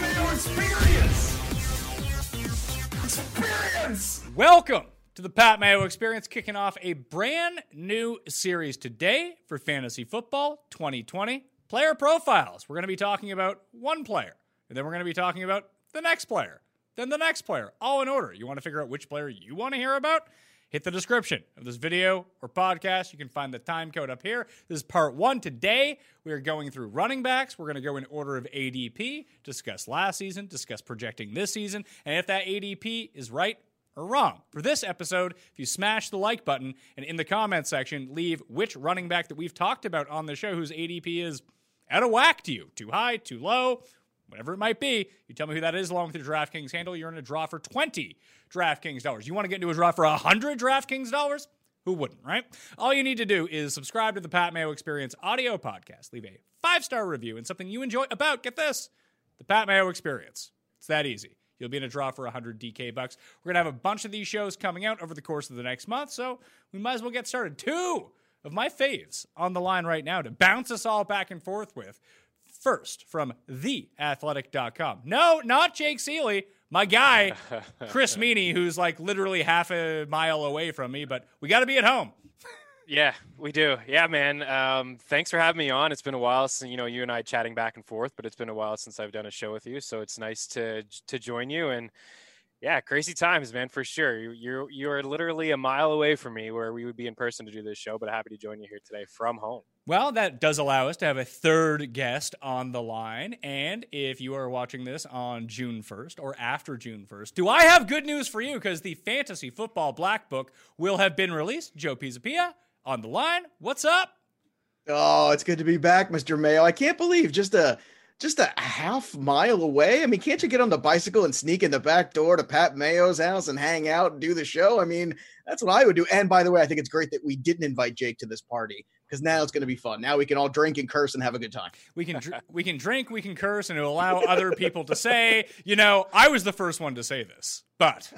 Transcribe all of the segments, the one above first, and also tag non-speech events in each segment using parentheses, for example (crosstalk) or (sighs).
Mayo experience. Welcome to the Pat Mayo Experience, kicking off a brand new series today for Fantasy Football 2020 player profiles. We're going to be talking about one player, and then we're going to be talking about the next player, then the next player, all in order. You want to figure out which player you want to hear about? Hit the description of this video or podcast. You can find the time code up here. This is part one. Today, we are going through running backs. We're going to go in order of ADP, discuss last season, discuss projecting this season, and if that ADP is right or wrong. For this episode, if you smash the like button and in the comment section leave which running back that we've talked about on the show whose ADP is out of whack to you, too high, too low, whatever it might be, you tell me who that is along with your DraftKings handle. You're in a draw for 20 DraftKings dollars. You want to get into a draw for 100 DraftKings dollars? Who wouldn't, right? All you need to do is subscribe to the Pat Mayo Experience audio podcast, leave a five star review and something you enjoy about, get this, the Pat Mayo Experience. It's that easy. You'll be in a draw for 100 DK bucks. We're going to have a bunch of these shows coming out over the course of the next month, so we might as well get started. Two of my faves on the line right now to bounce us all back and forth with. First, from theathletic.com. No, not Jake Ciely, my guy, (laughs) Chris Meaney, who's like literally half a mile away from me, but we got to be at home. Yeah, we do. Yeah, man. Um, thanks for having me on. It's been a while since you know you and I chatting back and forth, but it's been a while since I've done a show with you. So it's nice to to join you. And yeah, crazy times, man, for sure. You you're you are literally a mile away from me, where we would be in person to do this show. But happy to join you here today from home. Well, that does allow us to have a third guest on the line. And if you are watching this on June 1st or after June 1st, do I have good news for you? Because the Fantasy Football Black Book will have been released. Joe Pisapia on the line. What's up? Oh, it's good to be back, Mr. Mayo. I can't believe just a just a half mile away. I mean, can't you get on the bicycle and sneak in the back door to Pat Mayo's house and hang out and do the show? I mean, that's what I would do. And by the way, I think it's great that we didn't invite Jake to this party because now it's going to be fun. Now we can all drink and curse and have a good time. We can dr- we can drink, we can curse, and it'll allow other people to say, (laughs) you know, I was the first one to say this, but (laughs)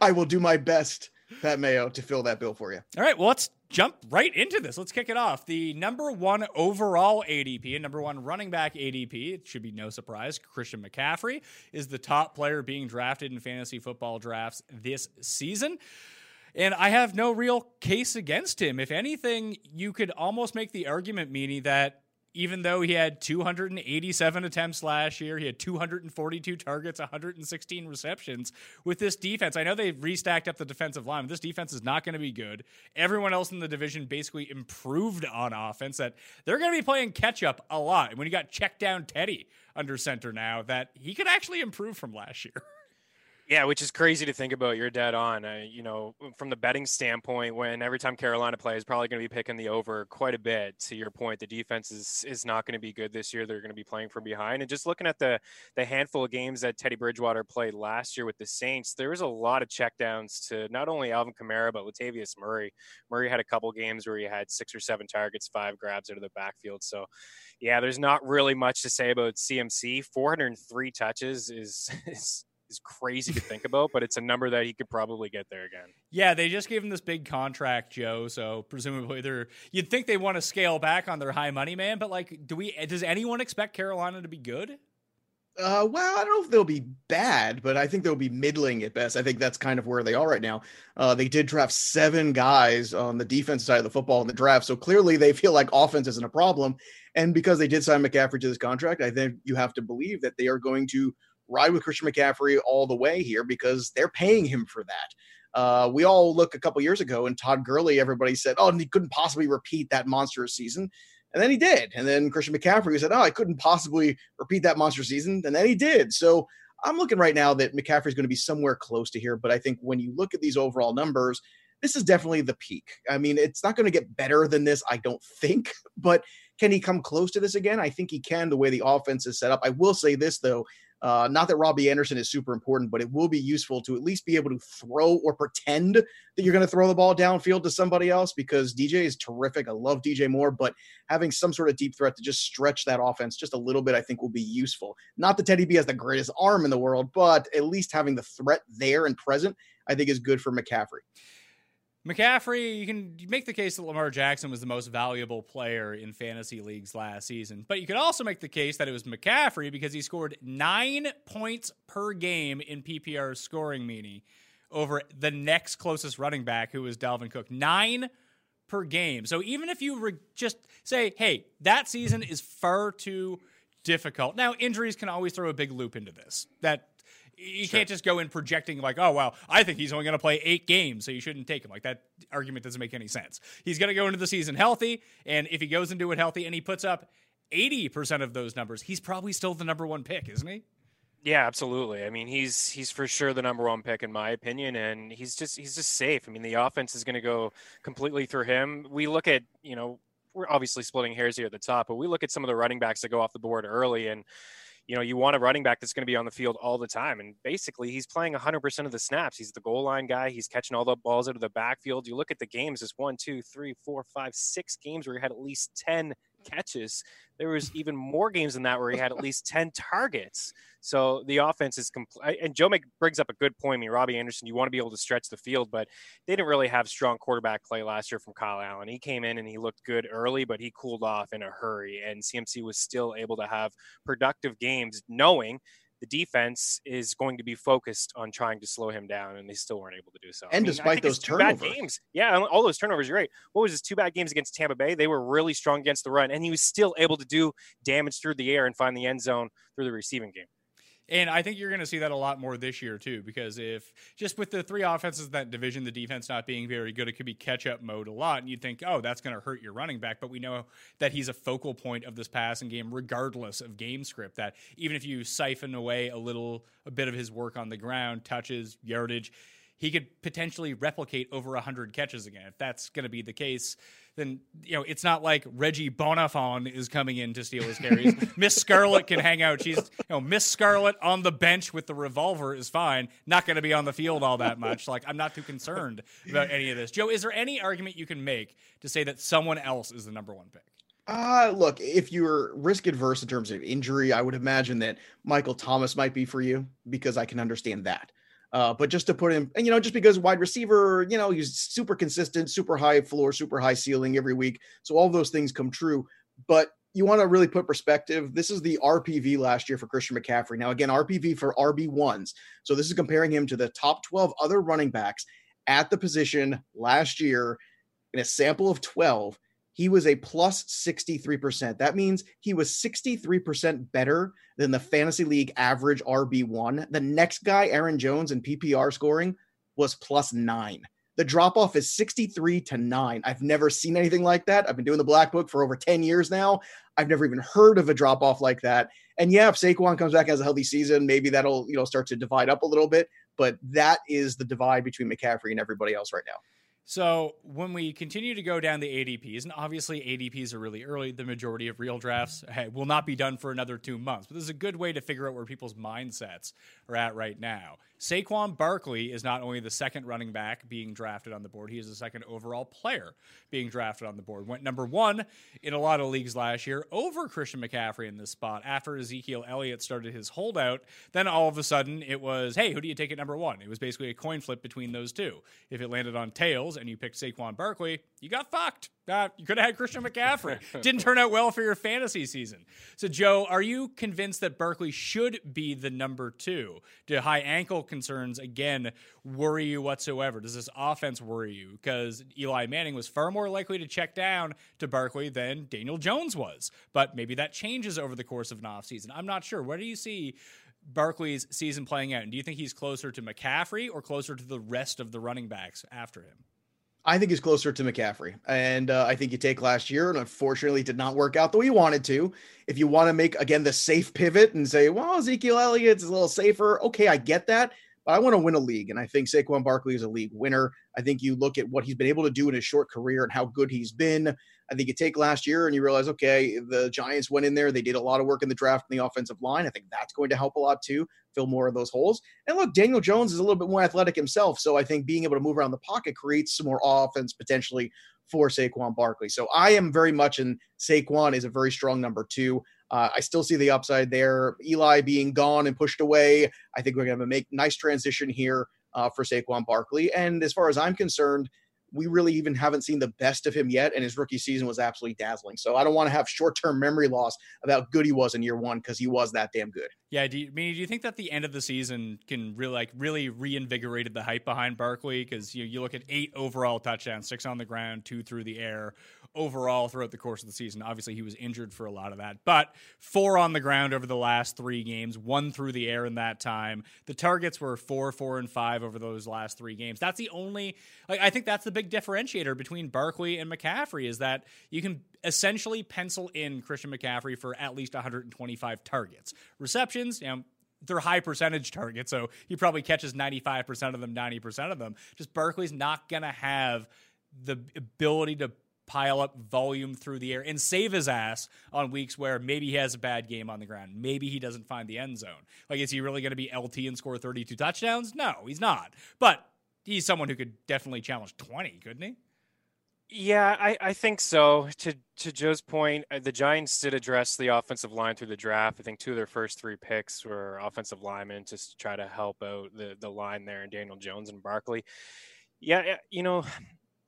I will do my best, Pat Mayo, to fill that bill for you. All right, well, let's jump right into this. Let's kick it off. The number one overall ADP and number one running back ADP, it should be no surprise, Christian McCaffrey is the top player being drafted in fantasy football drafts this season. And I have no real case against him. If anything, you could almost make the argument, Meaney, that even though he had 287 attempts last year, he had 242 targets, 116 receptions with this defense. I know they've restacked up the defensive line, but this defense is not going to be good. Everyone else in the division basically improved on offense. That they're going to be playing catch up a lot. And when you got check down Teddy under center now, that he could actually improve from last year. (laughs) Yeah, which is crazy to think about. You're dead on. Uh, you know, from the betting standpoint, when every time Carolina plays, probably going to be picking the over quite a bit. To your point, the defense is is not going to be good this year. They're going to be playing from behind. And just looking at the the handful of games that Teddy Bridgewater played last year with the Saints, there was a lot of checkdowns to not only Alvin Kamara but Latavius Murray. Murray had a couple games where he had six or seven targets, five grabs out of the backfield. So, yeah, there's not really much to say about CMC. 403 touches is (laughs) is is crazy to think about, but it's a number that he could probably get there again. Yeah, they just gave him this big contract, Joe. So presumably they're you'd think they want to scale back on their high money man, but like do we does anyone expect Carolina to be good? Uh, well, I don't know if they'll be bad, but I think they'll be middling at best. I think that's kind of where they are right now. Uh, they did draft seven guys on the defense side of the football in the draft, so clearly they feel like offense isn't a problem. And because they did sign McCaffrey to this contract, I think you have to believe that they are going to ride with Christian McCaffrey all the way here because they're paying him for that. Uh, we all look a couple years ago and Todd Gurley, everybody said, oh, he couldn't possibly repeat that monstrous season. And then he did. And then Christian McCaffrey said, oh, I couldn't possibly repeat that monster season. And then he did. So I'm looking right now that McCaffrey is going to be somewhere close to here. But I think when you look at these overall numbers, this is definitely the peak. I mean, it's not going to get better than this, I don't think, (laughs) but can he come close to this again? I think he can the way the offense is set up. I will say this, though. Uh, not that Robbie Anderson is super important, but it will be useful to at least be able to throw or pretend that you're going to throw the ball downfield to somebody else because DJ is terrific. I love DJ more, but having some sort of deep threat to just stretch that offense just a little bit, I think will be useful. Not that Teddy B has the greatest arm in the world, but at least having the threat there and present, I think is good for McCaffrey. McCaffrey, you can make the case that Lamar Jackson was the most valuable player in fantasy leagues last season, but you could also make the case that it was McCaffrey because he scored nine points per game in PPR scoring Meaney over the next closest running back, who was Dalvin Cook. Nine per game. So even if you re- just say, hey, that season is far too difficult. Now, injuries can always throw a big loop into this. That you sure. can't just go in projecting like, oh well, I think he's only going to play eight games, so you shouldn't take him. Like that argument doesn't make any sense. He's going to go into the season healthy, and if he goes into it healthy and he puts up eighty percent of those numbers, he's probably still the number one pick, isn't he? Yeah, absolutely. I mean, he's he's for sure the number one pick in my opinion, and he's just he's just safe. I mean, the offense is going to go completely through him. We look at you know we're obviously splitting hairs here at the top, but we look at some of the running backs that go off the board early and you know, you want a running back that's going to be on the field all the time. And basically, he's playing 100% of the snaps. He's the goal line guy. He's catching all the balls out of the backfield. You look at the games, it's one, two, three, four, five, six games where he had at least 10 catches. There was even more games than that where he had at least 10 targets. So the offense is complete. And Joe brings up a good point. I mean, Robbie Anderson, you want to be able to stretch the field, but they didn't really have strong quarterback play last year from Kyle Allen. He came in and he looked good early, but he cooled off in a hurry. And CMC was still able to have productive games, knowing the defense is going to be focused on trying to slow him down, and they still weren't able to do so. And I mean, despite those turnovers, bad games, yeah, all those turnovers You're right. What was his two bad games against Tampa Bay? They were really strong against the run, and he was still able to do damage through the air and find the end zone through the receiving game. And I think you're going to see that a lot more this year too, because if just with the three offenses in that division, the defense not being very good, it could be catch up mode a lot, and you'd think, oh, that's going to hurt your running back. But we know that he's a focal point of this passing game, regardless of game script. That even if you siphon away a little, a bit of his work on the ground, touches, yardage, he could potentially replicate over 100 catches again. If that's going to be the case, then you know it's not like Reggie Bonnafon is coming in to steal his carries. (laughs) Miss Scarlet can hang out. She's you know Miss Scarlet on the bench with the revolver is fine. Not going to be on the field all that much. (laughs) Like I'm not too concerned about any of this. Joe, is there any argument you can make to say that someone else is the number one pick? Uh, look, if you're risk adverse in terms of injury, I would imagine that Michael Thomas might be for you because I can understand that. Uh, but just to put him, and you know, just because wide receiver, you know, he's super consistent, super high floor, super high ceiling every week. So all those things come true. But you want to really put perspective. This is the RPV last year for Christian McCaffrey. Now, again, RPV for RB1s. So this is comparing him to the top 12 other running backs at the position last year in a sample of 12 he was a plus 63%. That means he was 63% better than the fantasy league average RB1. The next guy, Aaron Jones, in PPR scoring was plus nine. The drop off is 63 to 9. I've never seen anything like that. I've been doing the black book for over 10 years now. I've never even heard of a drop off like that. And yeah, if Saquon comes back as a healthy season, maybe that'll, you know, start to divide up a little bit, but that is the divide between McCaffrey and everybody else right now. So when we continue to go down the ADPs, and obviously ADPs are really early, the majority of real drafts will not be done for another two months. But this is a good way to figure out where people's mindsets are at right now. Saquon Barkley is not only the second running back being drafted on the board, he is the second overall player being drafted on the board. Went number one in a lot of leagues last year over Christian McCaffrey in this spot after Ezekiel Elliott started his holdout. Then all of a sudden it was, hey, who do you take at number one? It was basically a coin flip between those two. If it landed on tails and you picked Saquon Barkley, you got fucked. Uh, you could have had Christian McCaffrey. Didn't turn out well for your fantasy season. So, Joe, are you convinced that Barkley should be the number two? Do high ankle concerns, again, worry you whatsoever? Does this offense worry you? Because Eli Manning was far more likely to check down to Barkley than Daniel Jones was. But maybe that changes over the course of an offseason. I'm not sure. Where do you see Barkley's season playing out? And do you think he's closer to McCaffrey or closer to the rest of the running backs after him? I think he's closer to McCaffrey. And uh, I think you take last year, and unfortunately, did not work out the way you wanted to. If you want to make, again, the safe pivot and say, well, Ezekiel Elliott's a little safer, okay, I get that. But I want to win a league. And I think Saquon Barkley is a league winner. I think you look at what he's been able to do in his short career and how good he's been. I think you take last year and you realize, okay, the Giants went in there. They did a lot of work in the draft in the offensive line. I think that's going to help a lot too, fill more of those holes. And look, Daniel Jones is a little bit more athletic himself. So I think being able to move around the pocket creates some more offense potentially for Saquon Barkley. So I am very much in Saquon is a very strong number two. Uh, I still see the upside there. Eli being gone and pushed away. I think we're going to make nice transition here uh, for Saquon Barkley. And as far as I'm concerned, we really even haven't seen the best of him yet, and his rookie season was absolutely dazzling. So I don't want to have short term memory loss about how good he was in year one because he was that damn good. Yeah, do you I mean do you think that the end of the season can really like really reinvigorated the hype behind Barkley? Because you you look at eight overall touchdowns, six on the ground, two through the air overall throughout the course of the season. Obviously, he was injured for a lot of that, but four on the ground over the last three games, one through the air in that time. The targets were four, four, and five over those last three games. That's the only. Like, I think that's the big differentiator between Barkley and McCaffrey is that you can essentially pencil in Christian McCaffrey for at least 125 targets. Receptions, you know, they're high percentage targets, so he probably catches 95% of them, 90% of them. Just Barkley's not going to have the ability to pile up volume through the air and save his ass on weeks where maybe he has a bad game on the ground. Maybe he doesn't find the end zone. Like, is he really going to be LT and score 32 touchdowns? No, he's not. But he's someone who could definitely challenge 20, couldn't he? Yeah, I, I think so. To to Joe's point, uh, the Giants did address the offensive line through the draft. I think two of their first three picks were offensive linemen just to try to help out the the line there and Daniel Jones and Barkley. Yeah, you know,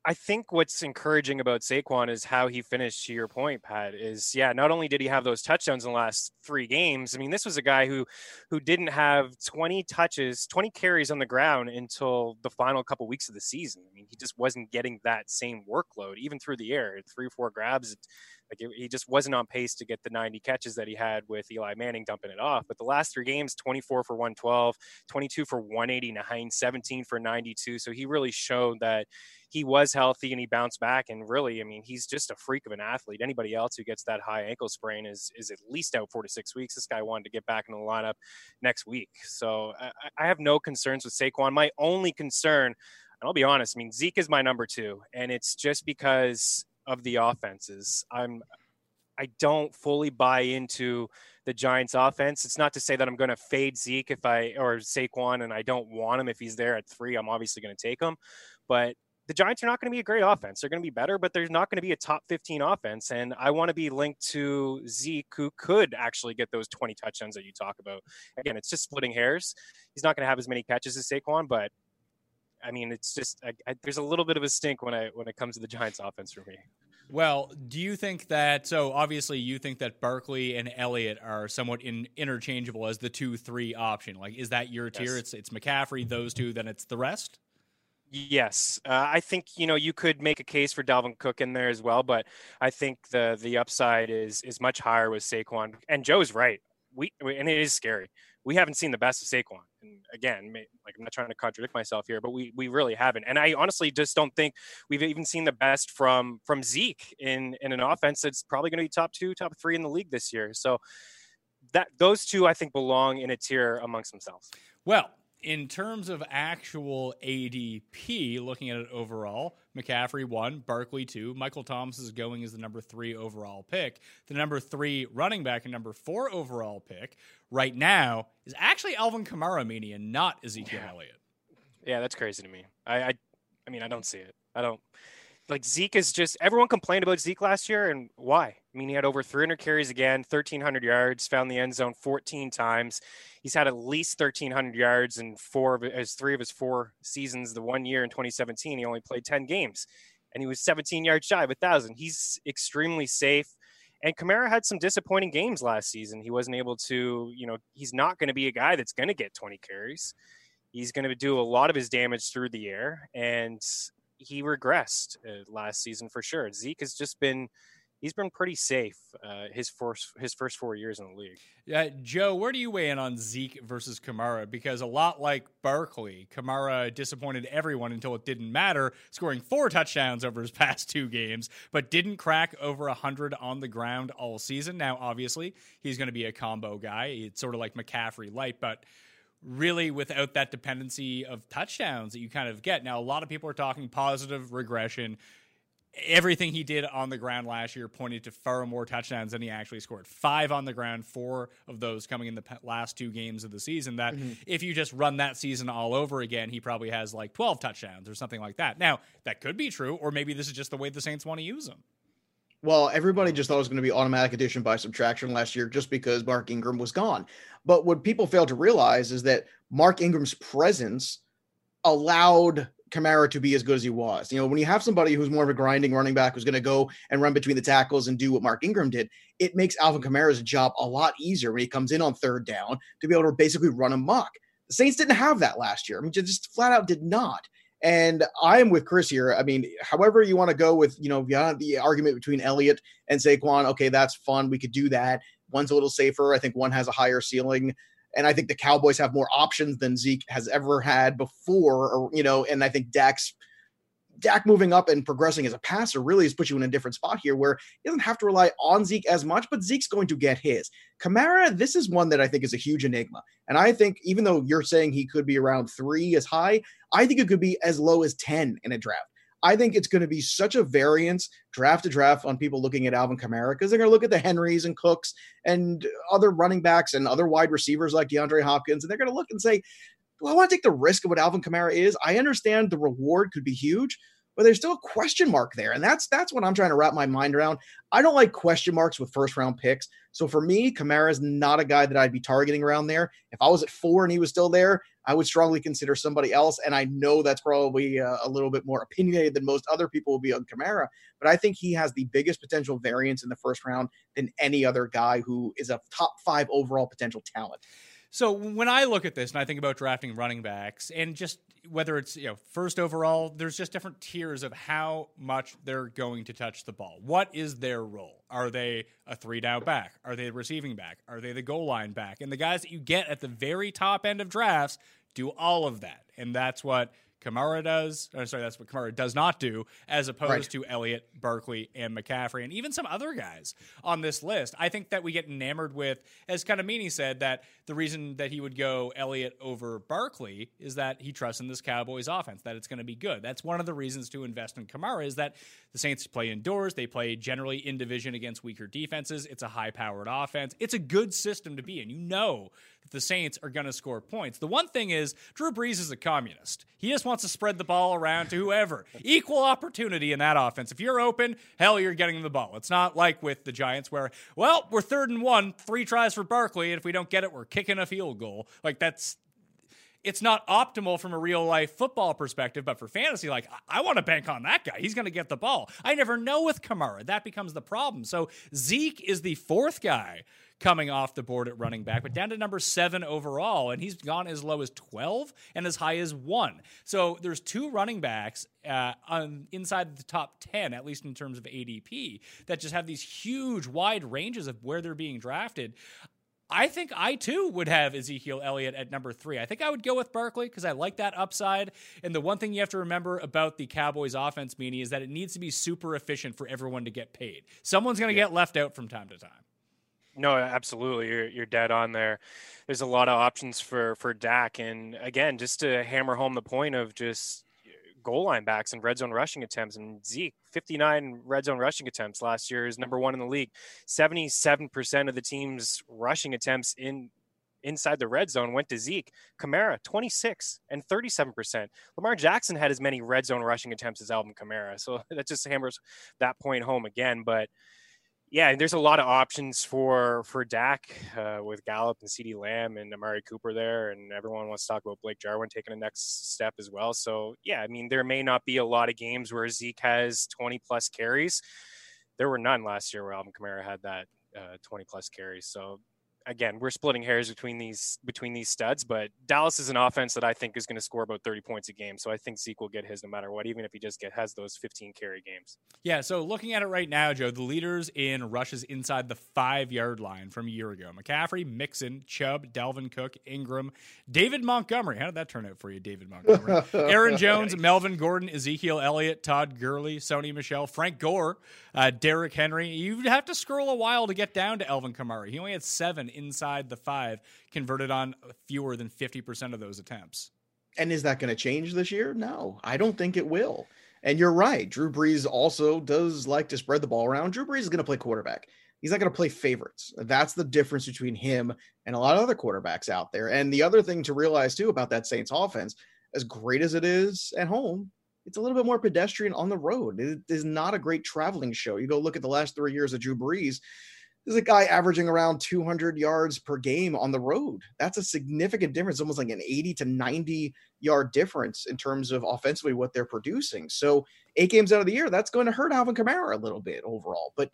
I think what's encouraging about Saquon is how he finished. To your point, Pat, is yeah. Not only did he have those touchdowns in the last three games. I mean, this was a guy who who didn't have 20 touches, 20 carries on the ground until the final couple weeks of the season. I mean, he just wasn't getting that same workload, even through the air. Three or four grabs, like it, he just wasn't on pace to get the 90 catches that he had with Eli Manning dumping it off. But the last three games 24 for 112, 22 for 189, 17 for 92. So he really showed that he was healthy and he bounced back. And really, I mean, he's just a freak of an athlete. Anybody else who gets that high ankle sprain is is at least out four to six weeks. This guy wanted to get back in the lineup next week. So I, I have no concerns with Saquon. My only concern, and I'll be honest, I mean, Zeke is my number two. And it's just because of the offenses. I'm I don't fully buy into the Giants offense. It's not to say that I'm going to fade Zeke if I or Saquon and I don't want him if he's there at 3, I'm obviously going to take him. But the Giants are not going to be a great offense. They're going to be better, but there's not going to be a top 15 offense. And I want to be linked to Zeke, who could actually get those 20 touchdowns that you talk about. Again, it's just splitting hairs. He's not going to have as many catches as Saquon, but I mean, it's just I, I, there's a little bit of a stink when I when it comes to the Giants offense for me. Well, do you think that? So obviously, you think that Barkley and Elliott are somewhat in, interchangeable as the two three option. Like, is that your tier? Yes. It's it's McCaffrey, those two, then it's the rest. Yes, uh, I think you know you could make a case for Dalvin Cook in there as well, but I think the the upside is is much higher with Saquon. And Joe's right. We and it is scary we haven't seen the best of Saquon. And again, like I'm not trying to contradict myself here, but we we really haven't. And I honestly just don't think we've even seen the best from from Zeke in in an offense that's probably going to be top two, top three in the league this year. So that those two I think belong in a tier amongst themselves. Well, in terms of actual ADP, looking at it overall, McCaffrey one, Barkley two, Michael Thomas is going as the number three overall pick. The number three running back and number four overall pick right now is actually Alvin Kamara mania, not Ezekiel yeah. Elliott. Yeah, that's crazy to me. I, I, I mean, I don't see it. I don't like Zeke is just everyone complained about Zeke last year, and why? I mean, he had over 300 carries again, 1,300 yards, found the end zone 14 times. He's had at least 1,300 yards in four of his three of his four seasons. The one year in 2017, he only played 10 games, and he was 17 yards shy of a thousand. He's extremely safe. And Kamara had some disappointing games last season. He wasn't able to, you know, he's not going to be a guy that's going to get 20 carries. He's going to do a lot of his damage through the air, and he regressed uh, last season for sure. Zeke has just been he's been pretty safe uh, his first his first four years in the league. Yeah, Joe, where do you weigh in on Zeke versus Kamara? Because a lot like Barkley, Kamara disappointed everyone until it didn't matter, scoring four touchdowns over his (laughs) past two games, but didn't crack over hundred on the ground all season. Now, obviously, he's going to be a combo guy. It's sort of like McCaffrey light, but really without that dependency of touchdowns that you kind of get. Now, a lot of people are talking positive regression everything he did on the ground last year pointed to far more touchdowns than he actually scored. Five on the ground, four of those coming in the last two games of the season. That mm-hmm. if you just run that season all over again, he probably has like 12 touchdowns or something like that. Now, that could be true, or maybe this is just the way the Saints want to use him. Well, everybody just thought it was going to be automatic addition by subtraction last year just because Mark Ingram was gone. But what people fail to realize is that Mark Ingram's presence allowed Kamara to be as good as he was. You know, when you have somebody who's more of a grinding running back who's going to go and run between the tackles and do what Mark Ingram did, it makes Alvin Kamara's job a lot easier when he comes in on third down to be able to basically run amok. The Saints didn't have that last year. I mean, just flat out did not. And I am with Chris here. I mean, however you want to go with, you know, beyond the argument between Elliott and Saquon, okay, that's fun. We could do that. One's a little safer. I think one has a higher ceiling. And I think the Cowboys have more options than Zeke has ever had before, or you know, and I think Dak's Dak moving up and progressing as a passer really has put you in a different spot here where he doesn't have to rely on Zeke as much, but Zeke's going to get his. Kamara, this is one that I think is a huge enigma. And I think even though you're saying he could be around three as high, I think it could be as low as 10 in a draft. I think it's going to be such a variance draft to draft on people looking at Alvin Kamara because they're going to look at the Henrys and Cooks and other running backs and other wide receivers like DeAndre Hopkins, and they're going to look and say, "Do I want to take the risk of what Alvin Kamara is?" I understand the reward could be huge, but there's still a question mark there, and that's that's what I'm trying to wrap my mind around. I don't like question marks with first round picks, so for me, Kamara is not a guy that I'd be targeting around there. If I was at four and he was still there, I would strongly consider somebody else. And I know that's probably uh, a little bit more opinionated than most other people will be on Kamara, but I think he has the biggest potential variance in the first round than any other guy who is a top five overall potential talent. So when I look at this and I think about drafting running backs and just whether it's you know first overall, there's just different tiers of how much they're going to touch the ball. What is their role? Are they a three down back? Are they a receiving back? Are they the goal line back? And the guys that you get at the very top end of drafts do all of that. And that's what Kamara does. Or sorry, that's what Kamara does not do, as opposed right. to Elliott, Barkley, and McCaffrey, and even some other guys on this list. I think that we get enamored with, as kind of Meaney said, that the reason that he would go Elliott over Barkley is that he trusts in this Cowboys offense, that it's going to be good. That's one of the reasons to invest in Kamara is that the Saints play indoors. They play generally in division against weaker defenses. It's a high powered offense. It's a good system to be in. You know that the Saints are going to score points. The one thing is, Drew Brees is a communist. He just wants to spread the ball around to whoever. (laughs) Equal opportunity in that offense. If you're open, hell, you're getting the ball. It's not like with the Giants where, well, we're third and one, three tries for Barkley, and if we don't get it, we're kicking a field goal. Like that's it's not optimal from a real life football perspective, but for fantasy, like I, I want to bank on that guy. He's going to get the ball. I never know with Kamara. That becomes the problem. So Zeke is the fourth guy coming off the board at running back, but down to number seven overall, and he's gone as low as 12 and as high as one. So there's two running backs uh, on inside the top 10, at least in terms of ADP, that just have these huge, wide ranges of where they're being drafted. I think I too would have Ezekiel Elliott at number three. I think I would go with Barkley because I like that upside. And the one thing you have to remember about the Cowboys offense, Meaney, is that it needs to be super efficient for everyone to get paid. Someone's going to yeah. get left out from time to time. No, absolutely. You're you're dead on there. There's a lot of options for for Dak, and again, just to hammer home the point of just goal line backs and red zone rushing attempts. And Zeke, 59 red zone rushing attempts last year is number one in the league. 77% of the team's rushing attempts in inside the red zone went to Zeke. Kamara, 26 and 37%. Lamar Jackson had as many red zone rushing attempts as Alvin Kamara. So (laughs) that just hammers that point home again. But yeah, there's a lot of options for for Dak uh, with Gallup and CeeDee Lamb and Amari Cooper there, and everyone wants to talk about Blake Jarwin taking a next step as well. So yeah, I mean there may not be a lot of games where Zeke has 20 plus carries. There were none last year where Alvin Kamara had that uh, 20 plus carries. So again, we're splitting hairs between these between these studs, but Dallas is an offense that I think is going to score about 30 points a game. So I think Zeke will get his no matter what, even if he just get has those 15 carry games. Yeah. So looking at it right now, Joe, the leaders in rushes inside the five yard line from a year ago: McCaffrey, Mixon, Chubb, Dalvin Cook, Ingram, David Montgomery. How did that turn out for you, David Montgomery? (laughs) Aaron Jones, Melvin Gordon, Ezekiel Elliott, Todd Gurley, Sony Michel, Frank Gore, uh, Derrick Henry. You'd have to scroll a while to get down to Alvin Kamara. He only had seven inside the five, converted on fewer than 50% of those attempts. And is that going to change this year? No, I don't think it will. And you're right. Drew Brees also does like to spread the ball around. Drew Brees is going to play quarterback. He's not going to play favorites. That's the difference between him and a lot of other quarterbacks out there. And the other thing to realize too about that Saints offense, as great as it is at home, it's a little bit more pedestrian on the road. It is not a great traveling show. You go look at the last three years of Drew Brees, there's a guy averaging around 200 yards per game on the road. That's a significant difference, almost like an 80 to 90 yard difference in terms of offensively what they're producing. So, eight games out of the year, that's going to hurt Alvin Kamara a little bit overall. But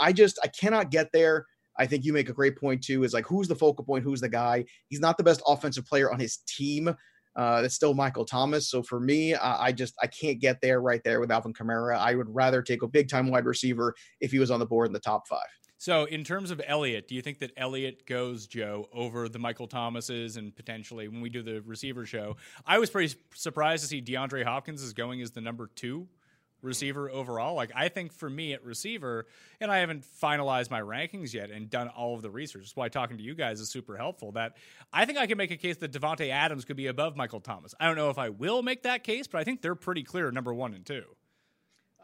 I just, I cannot get there. I think you make a great point too. Is like who's the focal point? Who's the guy? He's not the best offensive player on his team. Uh, it's still Michael Thomas. So for me, I, I just I can't get there right there with Alvin Kamara. I would rather take a big time wide receiver if he was on the board in the top five. So, in terms of Elliott, do you think that Elliott goes, Joe, over the Michael Thomases and potentially when we do the receiver show? I was pretty surprised to see DeAndre Hopkins is going as the number two receiver overall. Like, I think for me at receiver, and I haven't finalized my rankings yet and done all of the research. That's why talking to you guys is super helpful. That I think I can make a case that Davante Adams could be above Michael Thomas. I don't know if I will make that case, but I think they're pretty clear number one and two.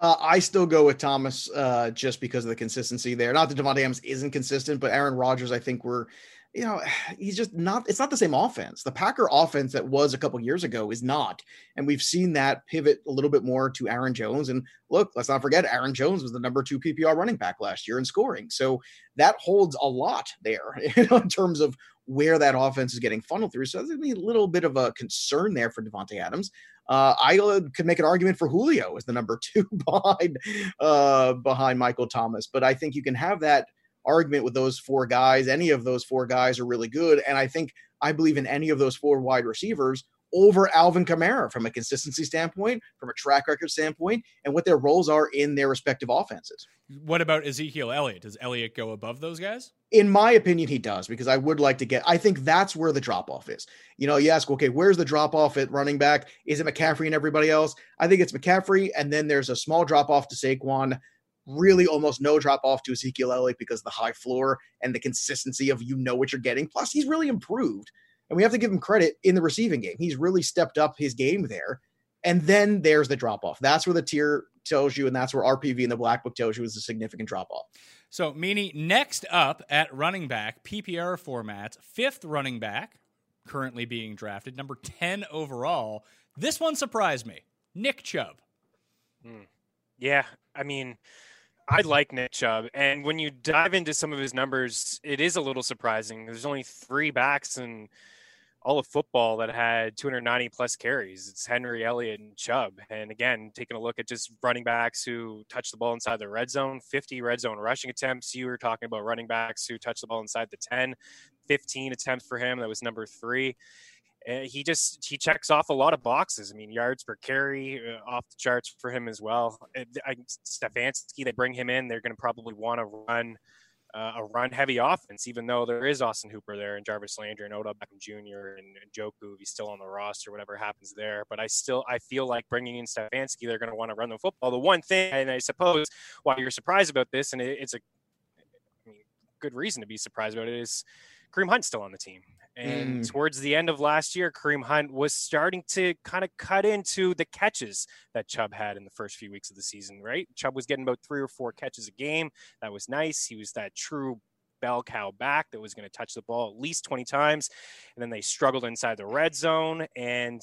Uh, I still go with Thomas uh, just because of the consistency there. Not that Davante Adams isn't consistent, but Aaron Rodgers, I think we're, you know, (sighs) he's just not. It's not the same offense. The Packer offense that was a couple years ago is not, and we've seen that pivot a little bit more to Aaron Jones. And look, let's not forget, Aaron Jones was the number two PPR running back last year in scoring, so that holds a lot there (laughs) you know, in terms of where that offense is getting funneled through. So there's a little bit of a concern there for Davante Adams. Uh, I could make an argument for Julio as the number (laughs) two behind uh, behind Michael Thomas, but I think you can have that argument with those four guys. Any of those four guys are really good, and I think I believe in any of those four wide receivers over Alvin Kamara from a consistency standpoint, from a track record standpoint, and what their roles are in their respective offenses. What about Ezekiel Elliott? Does Elliott go above those guys? In my opinion, he does because I would like to get. I think that's where the drop off is. You know, you ask, okay, where's the drop off at running back? Is it McCaffrey and everybody else? I think it's McCaffrey, and then there's a small drop off to Saquon. Really, almost no drop off to Ezekiel Elliott because the high floor and the consistency of you know what you're getting. Plus, he's really improved and we have to give him credit in the receiving game. He's really stepped up his game there. And then there's the drop off. That's where the tier tells you, and that's where RPV in the black book tells you is a significant drop off. So, Meaney, next up at running back, PPR format, fifth running back currently being drafted, number 10 overall. This one surprised me Nick Chubb. Hmm. Yeah. I mean, I like Nick Chubb. And when you dive into some of his numbers, it is a little surprising. There's only three backs and all of football that had 290 plus carries. It's Henry Elliott and Chubb. And again, taking a look at just running backs who touch the ball inside the red zone, 50 red zone rushing attempts. You were talking about running backs who touch the ball inside the 10, 15 attempts for him. That was number three. Uh, he just he checks off a lot of boxes. I mean, yards per carry uh, off the charts for him as well. I, Stefanski, they bring him in, they're going to probably want to run uh, a run heavy offense, even though there is Austin Hooper there and Jarvis Landry and Odell Beckham Jr. and, and Njoku if he's still on the roster, whatever happens there. But I still I feel like bringing in Stefanski, they're going to want to run the football. The one thing, and I suppose why you're surprised about this, and it, it's a I mean, good reason to be surprised about it, is Kareem Hunt's still on the team. And mm. towards the end of last year, Kareem Hunt was starting to kind of cut into the catches that Chubb had in the first few weeks of the season, right? Chubb was getting about three or four catches a game. That was nice. He was that true bell cow back that was going to touch the ball at least 20 times. And then they struggled inside the red zone, and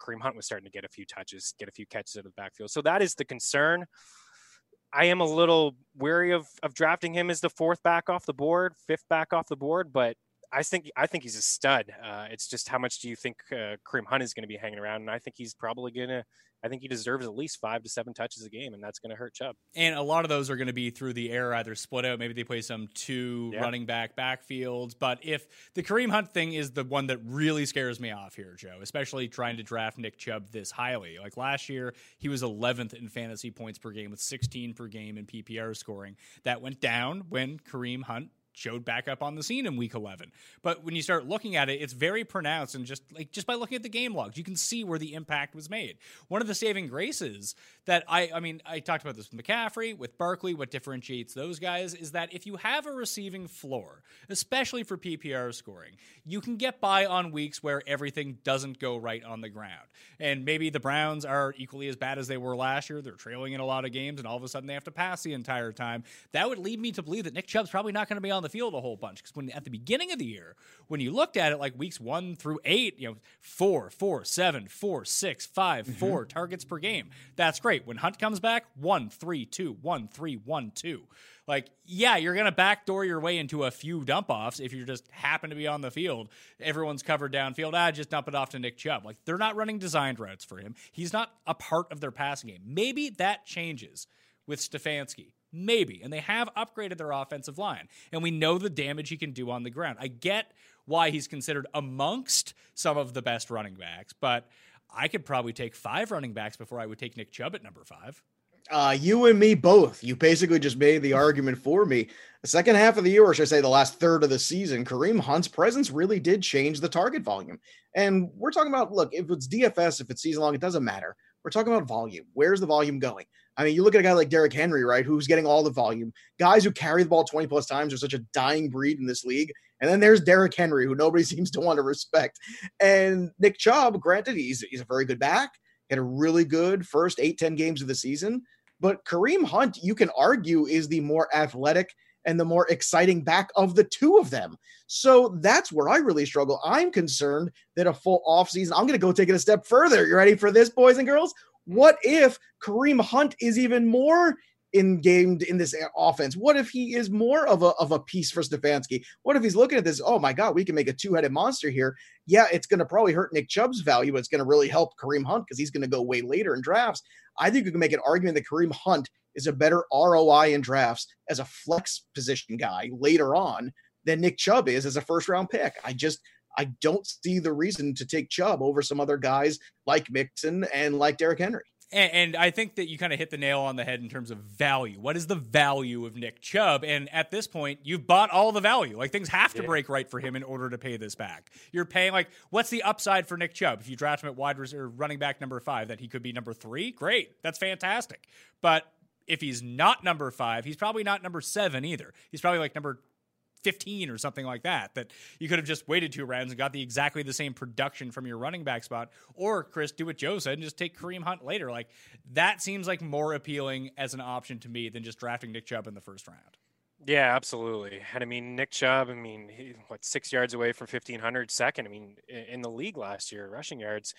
Kareem Hunt was starting to get a few touches, get a few catches out of the backfield. So that is the concern. I am a little wary of of drafting him as the fourth back off the board, fifth back off the board, but I think I think he's a stud. Uh, it's just how much do you think uh, Kareem Hunt is going to be hanging around? And I think he's probably going to. I think he deserves at least five to seven touches a game, and that's going to hurt Chubb. And a lot of those are going to be through the air, either split out. Maybe they play some two yeah. running back backfields. But if the Kareem Hunt thing is the one that really scares me off here, Joe, especially trying to draft Nick Chubb this highly. Like last year, he was 11th in fantasy points per game with 16 per game in PPR scoring. That went down when Kareem Hunt showed back up on the scene in week 11. But when you start looking at it, it's very pronounced and just like just by looking at the game logs, you can see where the impact was made. One of the saving graces that I I mean, I talked about this with McCaffrey, with Barkley, what differentiates those guys is that if you have a receiving floor, especially for PPR scoring, you can get by on weeks where everything doesn't go right on the ground. And maybe the Browns are equally as bad as they were last year. They're trailing in a lot of games and all of a sudden they have to pass the entire time. That would lead me to believe that Nick Chubb's probably not going to be on the the field a whole bunch because when at the beginning of the year, when you looked at it like weeks one through eight, you know, four, four, seven, four, six, five, mm-hmm. four targets per game. That's great. When Hunt comes back, one, three, two, one, three, one, two. Like, yeah, you're gonna backdoor your way into a few dump offs if you just happen to be on the field. Everyone's covered downfield. Ah, just dump it off to Nick Chubb. Like they're not running designed routes for him. He's not a part of their passing game. Maybe that changes with Stefanski. Maybe. And they have upgraded their offensive line. And we know the damage he can do on the ground. I get why he's considered amongst some of the best running backs, but I could probably take five running backs before I would take Nick Chubb at number five. Uh, you and me both. You basically just made the argument for me. The second half of the year, or should I say the last third of the season, Kareem Hunt's presence really did change the target volume. And we're talking about look, if it's DFS, if it's season long, it doesn't matter. We're talking about volume. Where's the volume going? I mean, you look at a guy like Derrick Henry, right, who's getting all the volume. Guys who carry the ball 20 plus times are such a dying breed in this league. And then there's Derrick Henry, who nobody (laughs) seems to want to respect. And Nick Chubb, granted, he's, he's a very good back, had a really good first eight, 10 games of the season. But Kareem Hunt, you can argue, is the more athletic and the more exciting back of the two of them. So that's where I really struggle. I'm concerned that a full offseason, I'm going to go take it a step further. You ready for this, boys and girls? What if Kareem Hunt is even more engamed in this offense? What if he is more of a, of a piece for Stefanski? What if he's looking at this? Oh my God, we can make a two headed monster here. Yeah, it's going to probably hurt Nick Chubb's value, but it's going to really help Kareem Hunt because he's going to go way later in drafts. I think you can make an argument that Kareem Hunt is a better ROI in drafts as a flex position guy later on than Nick Chubb is as a first round pick. I just, I don't see the reason to take Chubb over some other guys like Mixon and like Derrick Henry. And, and, I think that you kind of hit the nail on the head in terms of value. What is the value of Nick Chubb? And at this point, you've bought all the value. Like things have to yeah. break right for him in order to pay this back. You're paying like, what's the upside for Nick Chubb? If you draft him at wide reserve, running back number five, that he could be number three, great. That's fantastic. But if he's not number five, he's probably not number seven either. He's probably like number 15 or something like that that you could have just waited two rounds and got the exactly the same production from your running back spot or chris do what joe said and just take kareem hunt later like that seems like more appealing as an option to me than just drafting nick chubb in the first round yeah, absolutely. And I mean, Nick Chubb, I mean, he, what, six yards away from 1,500 second. I mean, in the league last year, rushing yards,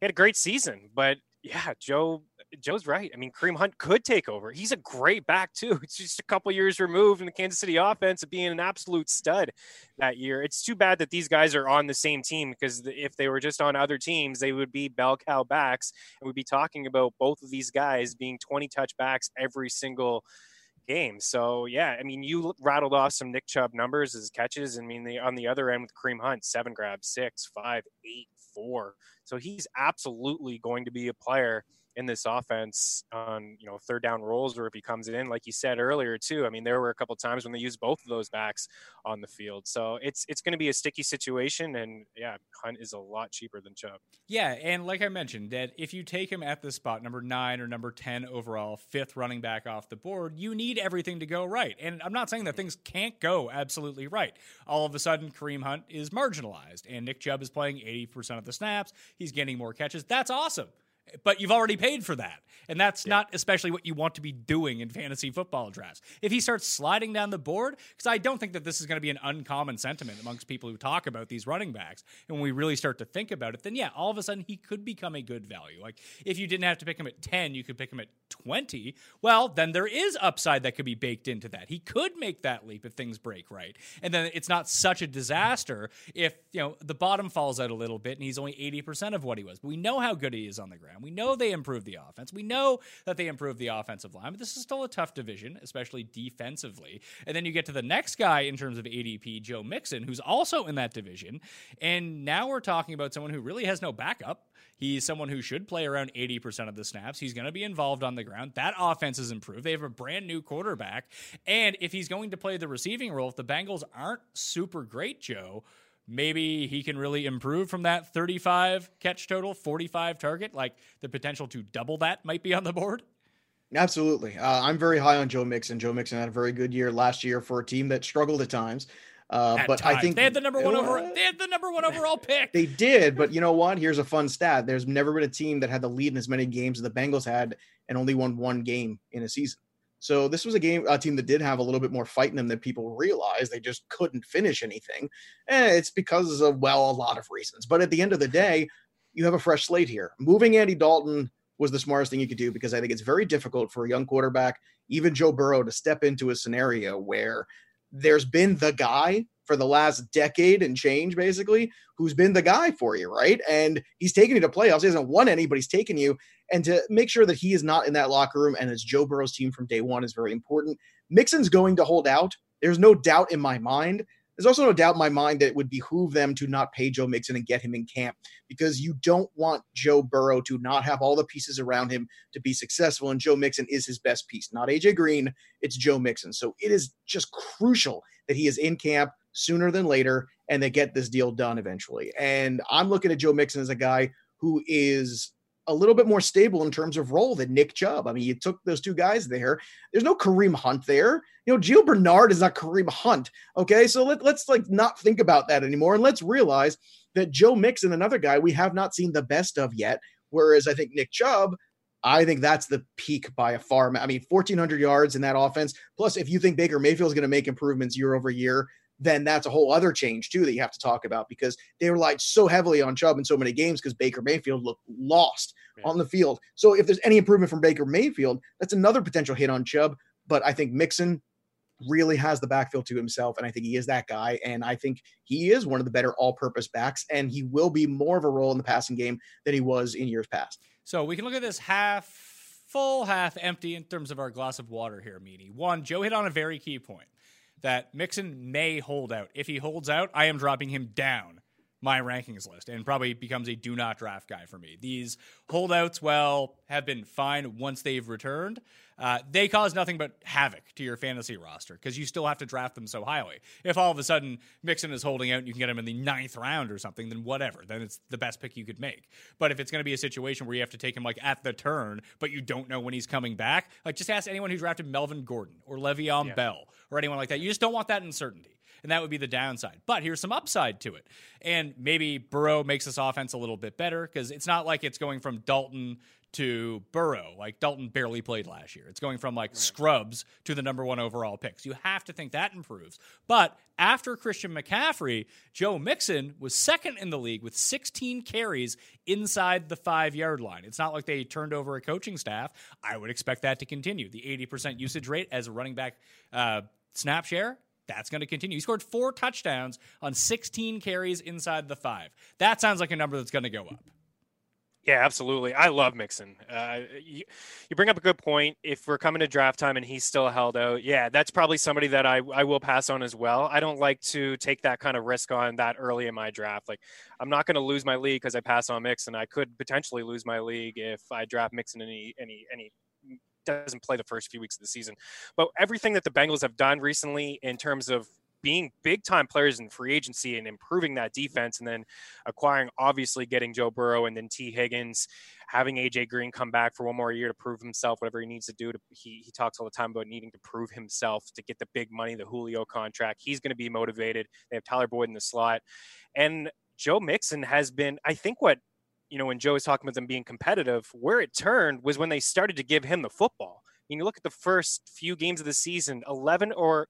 he had a great season. But yeah, Joe, Joe's right. I mean, Kareem Hunt could take over. He's a great back, too. It's just a couple years removed in the Kansas City offense of being an absolute stud that year. It's too bad that these guys are on the same team because if they were just on other teams, they would be bell cow backs. And we'd be talking about both of these guys being 20 touchbacks every single game. So yeah, I mean, you rattled off some Nick Chubb numbers as catches. I mean, the, on the other end with Kareem Hunt, seven grabs, six, five, eight, four. So he's absolutely going to be a player in this offense on you know third down rolls or if he comes in like you said earlier too i mean there were a couple times when they used both of those backs on the field. So it's it's going to be a sticky situation and yeah hunt is a lot cheaper than chubb. Yeah and like i mentioned that if you take him at the spot number nine or number 10 overall fifth running back off the board you need everything to go right. And i'm not saying that things can't go absolutely right. All of a sudden kareem hunt is marginalized and nick chubb is playing 80% of the snaps. He's getting more catches. That's awesome but you've already paid for that. And that's yeah. not especially what you want to be doing in fantasy football drafts. If he starts sliding down the board, because I don't think that this is going to be an uncommon sentiment amongst people who talk about these running backs. And when we really start to think about it, then yeah, all of a sudden he could become a good value. Like if you didn't have to pick him at 10, you could pick him at 20. Well, then there is upside that could be baked into that. He could make that leap if things break right. And then it's not such a disaster if, you know, the bottom falls out a little bit and he's only 80% of what he was. But we know how good he is on the ground. We know they improved the offense. We know that they improved the offensive line, but this is still a tough division, especially defensively. And then you get to the next guy in terms of ADP, Joe Mixon, who's also in that division. And now we're talking about someone who really has no backup. He's someone who should play around 80% of the snaps. He's going to be involved on the ground. That offense has improved. They have a brand new quarterback. And if he's going to play the receiving role, if the Bengals aren't super great, Joe, maybe he can really improve from that 35 catch total, 45 target. Like the potential to double that might be on the board. Absolutely. Uh, I'm very high on Joe Mixon. Joe Mixon had a very good year last year for a team that struggled at times. Uh, at but times. I think they had the number one over. They had the number one overall pick. They did, but you know what? Here's a fun stat. There's never been a team that had the lead in as many games as the Bengals had, and only won one game in a season. So this was a game, a team that did have a little bit more fight in them than people realized. They just couldn't finish anything, and it's because of well, a lot of reasons. But at the end of the day, you have a fresh slate here. Moving Andy Dalton was the smartest thing you could do because I think it's very difficult for a young quarterback, even Joe Burrow, to step into a scenario where there's been the guy for the last decade and change, basically, who's been the guy for you, right? And he's taken you to playoffs. He hasn't won any, but he's taken you. And to make sure that he is not in that locker room and it's Joe Burrow's team from day one is very important. Mixon's going to hold out. There's no doubt in my mind. There's also no doubt in my mind that it would behoove them to not pay Joe Mixon and get him in camp because you don't want Joe Burrow to not have all the pieces around him to be successful. And Joe Mixon is his best piece, not AJ Green. It's Joe Mixon. So it is just crucial that he is in camp sooner than later and they get this deal done eventually. And I'm looking at Joe Mixon as a guy who is a little bit more stable in terms of role than Nick Chubb. I mean, you took those two guys there. There's no Kareem Hunt there. You know, Gio Bernard is not Kareem Hunt. Okay. So let, let's like not think about that anymore. And let's realize that Joe Mixon, another guy we have not seen the best of yet. Whereas I think Nick Chubb, I think that's the peak by a far. I mean, 1,400 yards in that offense. Plus, if you think Baker Mayfield is going to make improvements year over year, then that's a whole other change too that you have to talk about because they relied so heavily on Chubb in so many games because Baker Mayfield looked lost yeah. on the field. So if there's any improvement from Baker Mayfield, that's another potential hit on Chubb. But I think Mixon really has the backfield to himself, and I think he is that guy. And I think he is one of the better all-purpose backs, and he will be more of a role in the passing game than he was in years past. So we can look at this half full, half empty in terms of our glass of water here, Meaney. One, Joe hit on a very key point that Mixon may hold out. If he holds out, I am dropping him down my rankings list and probably becomes a do not draft guy for me. These holdouts, well, have been fine once they've returned. Uh, they cause nothing but havoc to your fantasy roster because you still have to draft them so highly. If all of a sudden Mixon is holding out and you can get him in the ninth round or something, then whatever. Then it's the best pick you could make. But if it's going to be a situation where you have to take him like at the turn, but you don't know when he's coming back, like just ask anyone who drafted Melvin Gordon or Le'Veon yeah. Bell or anyone like that. You just don't want that uncertainty and that would be the downside. But here's some upside to it. And maybe Burrow makes this offense a little bit better because it's not like it's going from Dalton to Burrow. Like Dalton barely played last year. It's going from like right. scrubs to the number one overall picks. You have to think that improves. But after Christian McCaffrey, Joe Mixon was second in the league with 16 carries inside the five yard line. It's not like they turned over a coaching staff. I would expect that to continue. The 80% usage rate as a running back uh, snap share that's going to continue. He scored four touchdowns on 16 carries inside the five. That sounds like a number that's going to go up. Yeah, absolutely. I love Mixon. Uh, you, you, bring up a good point. If we're coming to draft time and he's still held out, yeah, that's probably somebody that I, I will pass on as well. I don't like to take that kind of risk on that early in my draft. Like, I'm not going to lose my league because I pass on Mixon. I could potentially lose my league if I draft Mixon any any any doesn't play the first few weeks of the season. But everything that the Bengals have done recently in terms of being big time players in free agency and improving that defense and then acquiring obviously getting Joe Burrow and then Tee Higgins having AJ Green come back for one more year to prove himself whatever he needs to do to he, he talks all the time about needing to prove himself to get the big money the Julio contract. He's going to be motivated. They have Tyler Boyd in the slot. And Joe Mixon has been I think what you know, when Joe was talking about them being competitive, where it turned was when they started to give him the football. You look at the first few games of the season, 11 or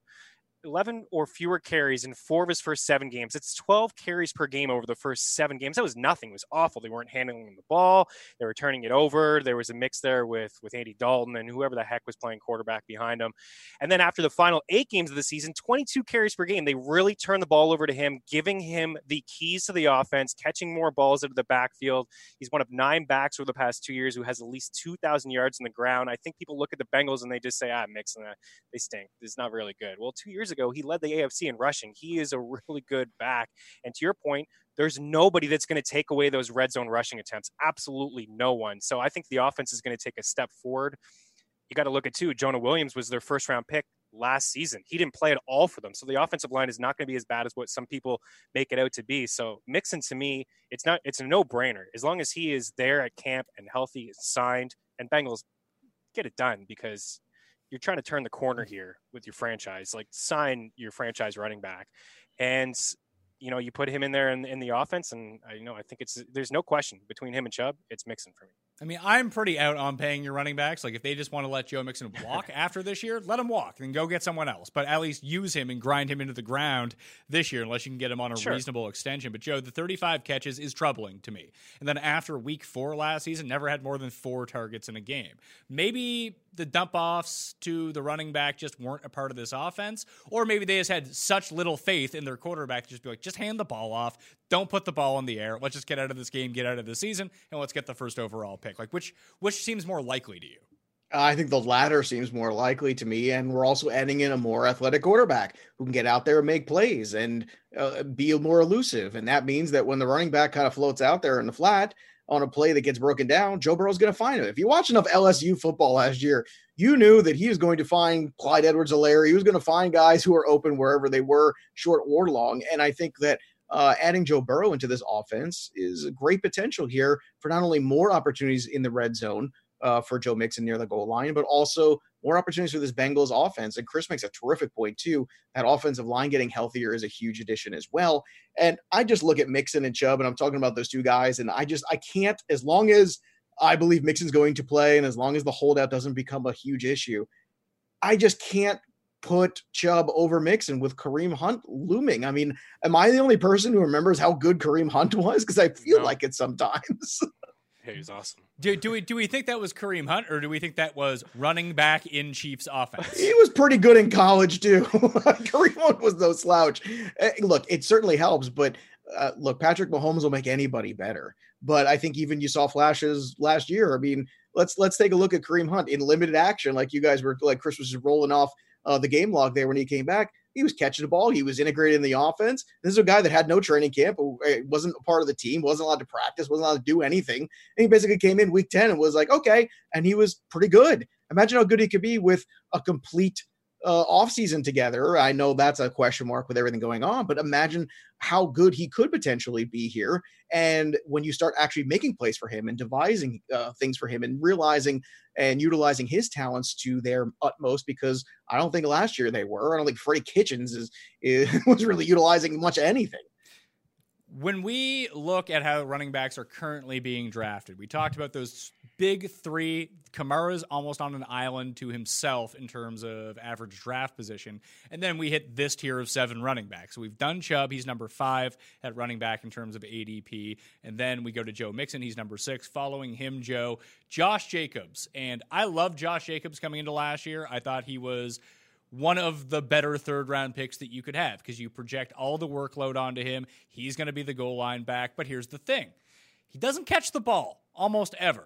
11 or fewer carries in four of his first seven games. It's 12 carries per game over the first seven games. That was nothing. It was awful. They weren't handling the ball. They were turning it over. There was a mix there with with Andy Dalton and whoever the heck was playing quarterback behind him. And then after the final eight games of the season, 22 carries per game. They really turned the ball over to him, giving him the keys to the offense, catching more balls out of the backfield. He's one of nine backs over the past two years who has at least 2,000 yards in the ground. I think people look at the Bengals and they just say, ah, Mixon, they stink. This is not really good. Well, two years ago, he led the AFC in rushing. He is a (laughs) really good back. And to your point, there's nobody that's going to take away those red zone rushing attempts. Absolutely no one. So I think the offense is going to take a step forward. You got to look at too. Jonah Williams was their first round pick last season. He didn't play at all for them. So the offensive line is not going to be as bad as what some people make it out to be. So Mixon to me, it's not it's a no-brainer. As long as he is there at camp and healthy, signed, and Bengals get it done because you're trying to turn the corner mm-hmm. here with your franchise. Like sign your franchise running back, and you know you put him in there in, in the offense, and I you know I think it's there's no question between him and Chubb, it's Mixon for me. I mean, I'm pretty out on paying your running backs. Like, if they just want to let Joe Mixon (laughs) walk after this year, let him walk and go get someone else. But at least use him and grind him into the ground this year, unless you can get him on a sure. reasonable extension. But Joe, the 35 catches is troubling to me. And then after week four last season, never had more than four targets in a game. Maybe the dump offs to the running back just weren't a part of this offense, or maybe they just had such little faith in their quarterback to just be like, just hand the ball off, don't put the ball in the air. Let's just get out of this game, get out of the season, and let's get the first overall pick. Like which which seems more likely to you? I think the latter seems more likely to me, and we're also adding in a more athletic quarterback who can get out there and make plays and uh, be more elusive. And that means that when the running back kind of floats out there in the flat on a play that gets broken down, Joe Burrow's going to find him. If you watch enough LSU football last year, you knew that he was going to find Clyde Edwards-Helaire. He was going to find guys who are open wherever they were, short or long. And I think that uh, adding Joe Burrow into this offense is a great potential here for not only more opportunities in the red zone uh, for Joe Mixon near the goal line, but also more opportunities for this Bengals offense. And Chris makes a terrific point too. That offensive line getting healthier is a huge addition as well. And I just look at Mixon and Chubb, and I'm talking about those two guys, and I just I can't as long as I believe Mixon's going to play, and as long as the holdout doesn't become a huge issue, I just can't put Chubb over Mixon with Kareem Hunt looming. I mean, am I the only person who remembers how good Kareem Hunt was? Because I feel no. like it sometimes. (laughs) Hey, he's awesome. Do, do we do we think that was Kareem Hunt, or do we think that was running back in Chiefs offense? He was pretty good in college too. (laughs) Kareem Hunt was no slouch. Eh, look, it certainly helps, but uh, look, Patrick Mahomes will make anybody better. But I think even you saw flashes last year. I mean, let's let's take a look at Kareem Hunt in limited action, like you guys were like Chris was just rolling off uh, the game log there when he came back. He was catching the ball. He was integrated in the offense. This is a guy that had no training camp, eh, wasn't a part of the team, wasn't allowed to practice, wasn't allowed to do anything. And he basically came in week 10 and was like, okay. And he was pretty good. Imagine how good he could be with a complete uh, offseason together. I know that's a question mark with everything going on, but imagine how good he could potentially be here. And when you start actually making plays for him and devising uh, things for him and realizing and utilizing his talents to their utmost, because I don't think last year they were. I don't think Freddie Kitchens is, is (laughs) was really utilizing much anything when we look at how running backs are currently being drafted, we talked about those big three. Kamara's almost on an island to himself in terms of average draft position. And then we hit this tier of seven running backs. So we've done Chubb. He's number five at running back in terms of ADP. And then we go to Joe Mixon. He's number six. Following him, Joe, Josh Jacobs. And I love Josh Jacobs coming into last year. I thought he was – one of the better third round picks that you could have because you project all the workload onto him. He's going to be the goal line back. But here's the thing he doesn't catch the ball almost ever.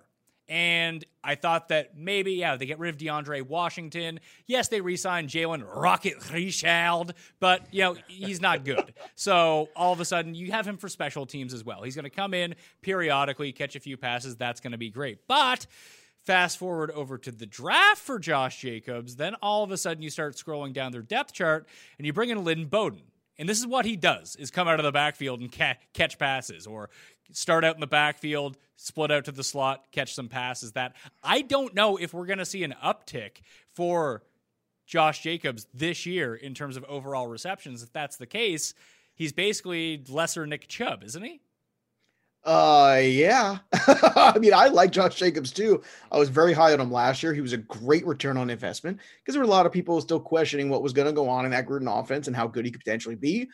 And I thought that maybe, yeah, they get rid of DeAndre Washington. Yes, they re signed Jalen Rocket Richard, but, you know, he's not good. (laughs) so all of a sudden, you have him for special teams as well. He's going to come in periodically, catch a few passes. That's going to be great. But Fast forward over to the draft for Josh Jacobs, then all of a sudden you start scrolling down their depth chart and you bring in Lynn Bowden. And this is what he does is come out of the backfield and ca- catch passes or start out in the backfield, split out to the slot, catch some passes. That I don't know if we're going to see an uptick for Josh Jacobs this year in terms of overall receptions. If that's the case, he's basically lesser Nick Chubb, isn't he? Uh, yeah. (laughs) I mean, I like Josh Jacobs too. I was very high on him last year. He was a great return on investment because there were a lot of people still questioning what was going to go on in that Gruden offense and how good he could potentially be.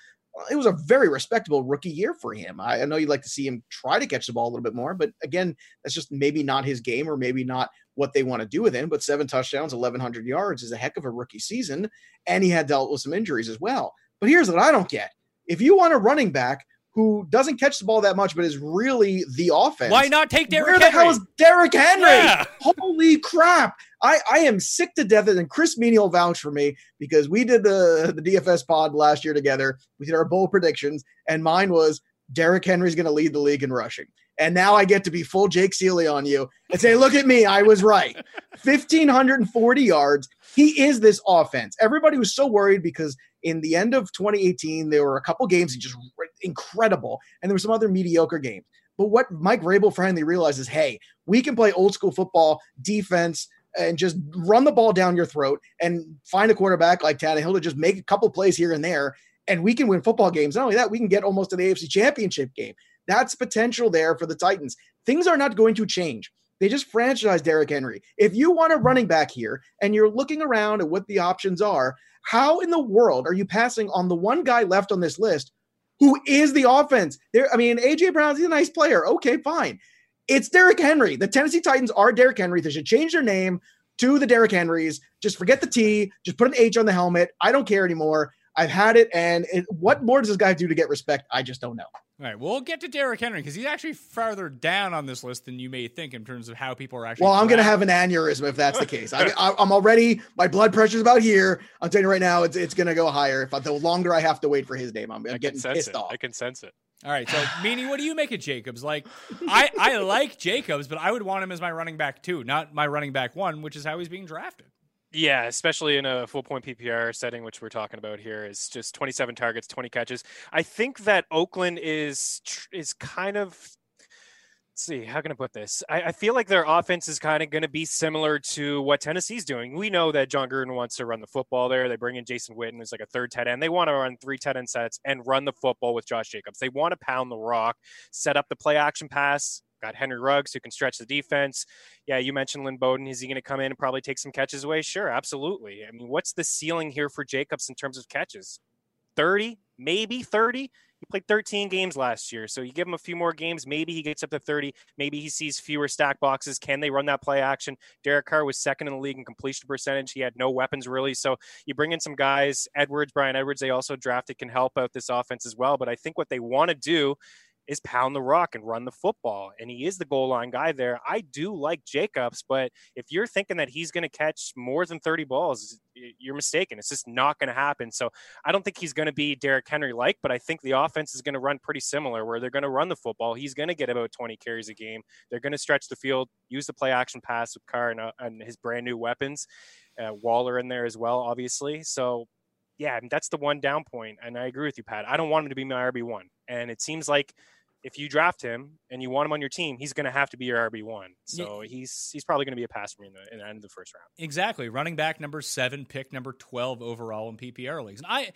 It was a very respectable rookie year for him. I, I know you'd like to see him try to catch the ball a little bit more, but again, that's just maybe not his game or maybe not what they want to do with him. But seven touchdowns, 1,100 yards is a heck of a rookie season. And he had dealt with some injuries as well. But here's what I don't get if you want a running back who doesn't catch the ball that much, but is really the offense. Why not take Derrick Where Henry? the hell is Derrick Henry? Yeah. Holy crap. I, I am sick to death. And Chris Meaney will vouch for me because we did the, the DFS pod last year together. We did our bold predictions, and mine was Derrick Henry's going to lead the league in rushing. And now I get to be full Jake Ciely on you and say, look at me, I was right. (laughs) 1,540 yards. He is this offense. Everybody was so worried because in the end of 2018, there were a couple games he just incredible, and there were some other mediocre games. But what Mike Vrabel finally realized is, hey, we can play old school football, defense, and just run the ball down your throat and find a quarterback like Tannehill to just make a couple plays here and there, and we can win football games. Not only that, we can get almost to the AFC Championship game. That's potential there for the Titans. Things are not going to change. They just franchised Derrick Henry. If you want a running back here and you're looking around at what the options are, how in the world are you passing on the one guy left on this list who is the offense? There, I mean, AJ Brown's a nice player. Okay, fine. It's Derrick Henry. The Tennessee Titans are Derrick Henry. They should change their name to the Derrick Henrys. Just forget the T. Just put an H on the helmet. I don't care anymore. I've had it. And it, what more does this guy do to get respect? I just don't know. All right, we'll get to Derrick Henry because he's actually farther down on this list than you may think in terms of how people are actually. Well, I'm going to have an aneurysm if that's the case. I, I, I'm already, my blood pressure's about here. I'm telling you right now, it's, it's going to go higher. If I, the longer I have to wait for his name, I'm, I'm can getting sense pissed it. off. I can sense it. All right, so Meaney, what do you make of Jacobs? Like, I I like Jacobs, but I would want him as my running back too, not my running back one, which is how he's being drafted. Yeah, especially in a full point PPR setting, which we're talking about here, is just 27 targets, 20 catches. I think that Oakland is is kind of. Let's see, how can I put this? I, I feel like their offense is kind of going to be similar to what Tennessee's doing. We know that Jon Gruden wants to run the football there. They bring in Jason Witten, who's like a third tight end. They want to run three tight end sets and run the football with Josh Jacobs. They want to pound the rock, set up the play action pass, got Henry Ruggs who can stretch the defense. Yeah, you mentioned Lynn Bowden. Is he going to come in and probably take some catches away? Sure, absolutely. I mean, what's the ceiling here for Jacobs in terms of catches? 30, maybe 30. He played 13 games last year. So you give him a few more games, maybe he gets up to 30. Maybe he sees fewer stack boxes. Can they run that play action? Derek Carr was second in the league in completion percentage. He had no weapons really. So you bring in some guys, Edwards, Bryan Edwards, they also drafted can help out this offense as well. But I think what they want to do is pound the rock and run the football. And he is the goal line guy there. I do like Jacobs, but if you're thinking that he's going to catch more than 30 balls, you're mistaken. It's just not going to happen. So I don't think he's going to be Derrick Henry like, but I think the offense is going to run pretty similar where they're going to run the football. He's going to get about 20 carries a game. They're going to stretch the field, use the play action pass with Carr and, uh, and his brand new weapons. Uh, Waller in there as well, obviously. So yeah, that's the one down point. And I agree with you, Pat. I don't want him to be my RB1. And it seems like if you draft him and you want him on your team, he's going to have to be your RB1. So he's he's probably going to be a pass for me in the, in the end of the first round. Exactly, running back number seven, pick number 12 overall in PPR leagues. And I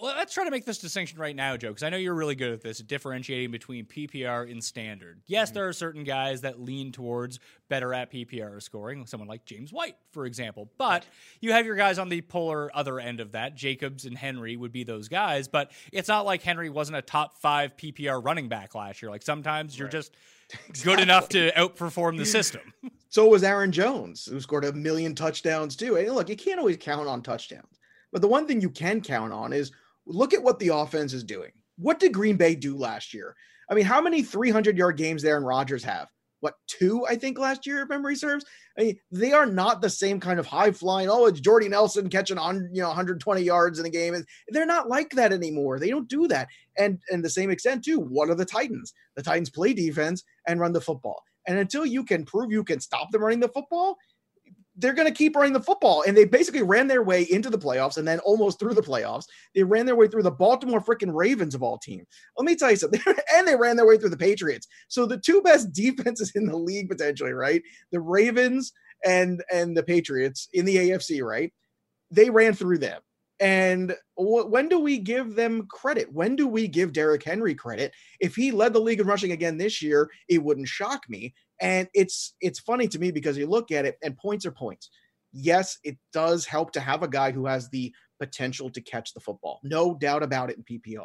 let's try to make this distinction right now, Joe, because I know you're really good at this, differentiating between PPR and standard. Yes, Mm-hmm. there are certain guys that lean towards better at PPR scoring, someone like James White, for example. But you have your guys on the polar other end of that. Jacobs and Henry would be those guys, but it's not like Henry wasn't a top five PPR running back last year. Like sometimes you're just (laughs) good enough to outperform the system. (laughs) So was Aaron Jones, who scored a million touchdowns too. And look, you can't always count on touchdowns, but the one thing you can count on is look at what the offense is doing. What did Green Bay do last year? I mean, how many 300 yard games there and Rodgers have? What two? I think last year, if memory serves. I mean, they are not the same kind of high flying. Oh, it's Jordy Nelson catching on, you know, 120 yards in a game. They're not like that anymore. They don't do that. And and the same extent too. What are the Titans? The Titans play defense and run the football. And until you can prove you can stop them running the football, they're going to keep running the football. And they basically ran their way into the playoffs and then almost through the playoffs. They ran their way through the Baltimore freaking Ravens of all teams. Let me tell you something. (laughs) and they ran their way through the Patriots. So the two best (laughs) defenses in the league potentially, right? The Ravens and and the Patriots in the AFC, right? They ran through them. And wh- when do we give them credit? When do we give Derrick Henry credit? If he led the league in rushing again this year, it wouldn't shock me. And it's it's funny to me because you look at it and points are points. Yes, it does help to have a guy who has the potential to catch the football. No doubt about it in PPR.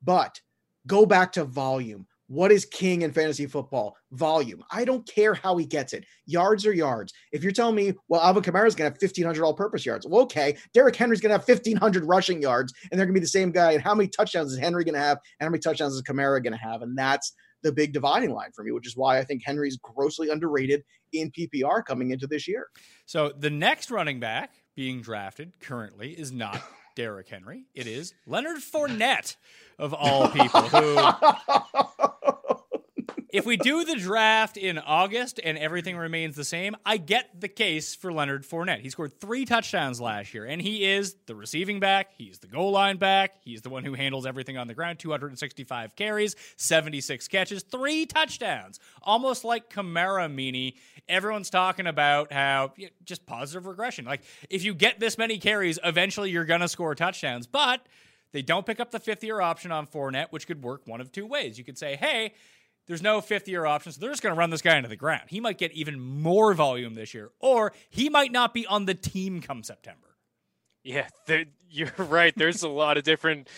But go back to volume. What is king in fantasy football? Volume. I don't care how he gets it. Yards are yards. If you're telling me, well, Alvin Kamara is going to have 1,500 all purpose yards, well, okay. Derrick Henry's going to have 1,500 rushing yards, and they're going to be the same guy. And how many touchdowns is Henry going to have? And how many touchdowns is Kamara going to have? And that's the big dividing line for me, which is why I think Henry's grossly underrated in PPR coming into this year. So the next running back being drafted currently is not (laughs) Derrick Henry. It is Leonard Fournette, of all people, who (laughs) if we do the draft in August and everything remains the same, I get the case for Leonard Fournette. He scored three touchdowns last year, and he is the receiving back. He's the goal line back. He's the one who handles everything on the ground. 265 carries, 76 catches, three touchdowns. Almost like Kamara Meaney. Everyone's talking about how just positive regression. Like, if you get this many carries, eventually you're going to score touchdowns. But they don't pick up the fifth year option on Fournette, which could work one of two ways. You could say, hey, there's no fifth year option, so they're just going to run this guy into the ground. He might get even more volume this year, or he might not be on the team come September. Yeah, you're right. There's a lot of different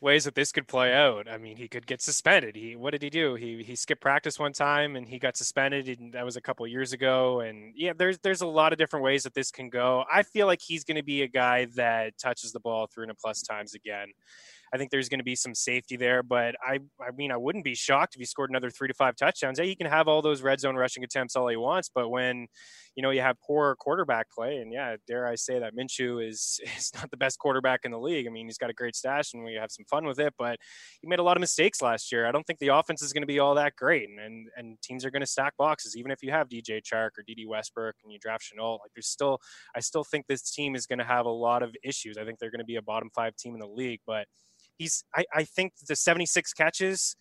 ways that this could play out. I mean, he could get suspended. He what did he do? He he skipped practice one time and he got suspended. And that was a couple years ago. And yeah, there's there's a lot of different ways that this can go. I feel like he's going to be a guy that touches the ball three and a plus times again. I think there's going to be some safety there, but I, I mean, I wouldn't be shocked if he scored another three to five touchdowns. Yeah, he can have all those red zone rushing attempts all he wants, but when, you know, you have poor quarterback play, and yeah, dare I say that Minshew is (laughs) is not the best quarterback in the league. I mean, he's got a great stash, and we have some fun with it, but he made a lot of mistakes last year. I don't think the offense is going to be all that great, and and, and teams are going to stack boxes, even if you have DJ Chark or Dede Westbrook and you draft Shenault. Like, there's still, I still think this team is going to have a lot of issues. I think they're going to be a bottom five team in the league, but he's I, I think the 76 catches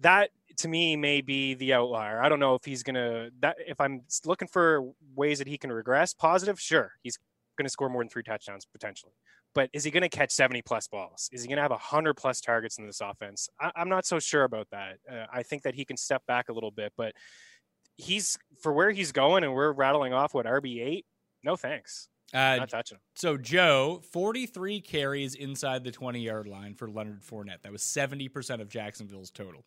that to me may be the outlier. I don't know if he's gonna that if I'm looking for ways that he can regress positive, sure. He's gonna score more than three touchdowns potentially. But is he gonna catch 70 plus balls? Is he gonna have 100 plus targets in this offense? I, am not so sure about that. Uh, I think that he can step back a little bit, but he's for where he's going and we're rattling off what RB8. No thanks. Uh, Not touching. So Joe, 43 carries inside the 20 yard line for Leonard Fournette. That was 70% of Jacksonville's total.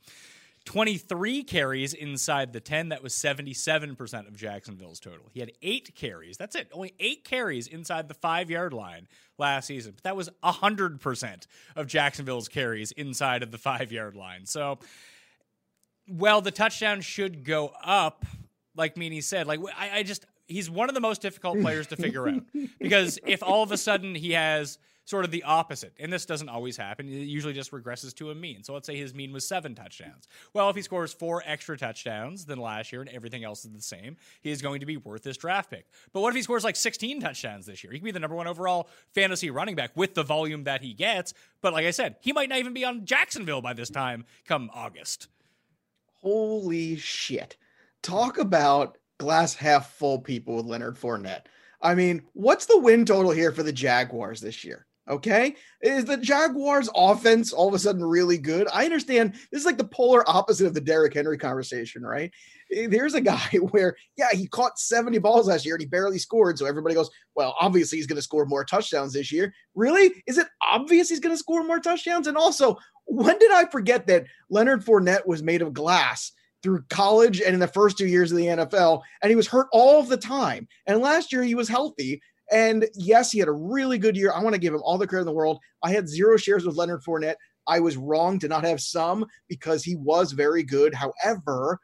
23 carries inside the 10. That was 77% of Jacksonville's total. He had eight carries. That's it. Only eight carries inside the five yard line last season. But that was 100% of Jacksonville's carries inside of the five yard line. So, well, the touchdown should go up, like Meaney said. Like, I, I just, he's one of the most difficult players to figure out (laughs) because if all of a sudden he has sort of the opposite, and this doesn't always happen, it usually just regresses to a mean. So let's say his mean was seven touchdowns. Well, if he scores four extra touchdowns than last year and everything else is the same, he is going to be worth this draft pick. But what if he scores like 16 touchdowns this year? He could be the number one overall fantasy running back with the volume that he gets. But like I said, he might not even be on Jacksonville by this time come August. Holy shit. Talk about glass half full people with Leonard Fournette. I mean, what's the win total here for the Jaguars this year? Okay. Is the Jaguars offense all of a sudden really good? I understand this is like the polar opposite of the Derrick Henry conversation, right? Eh, there's a guy (laughs) where, yeah, he caught 70 balls last year and he barely scored. So everybody goes, well, obviously he's going to score more touchdowns this year. Really? Is it obvious he's going to score more touchdowns? And also, when did I forget that Leonard Fournette was made of glass through college and in the first two years of the NFL, and he was hurt all the time. And last year he was healthy. And yes, he had a really good year. I want to give him all the credit in the world. I had zero shares with Leonard Fournette. I was wrong to not have some because he was very good. However,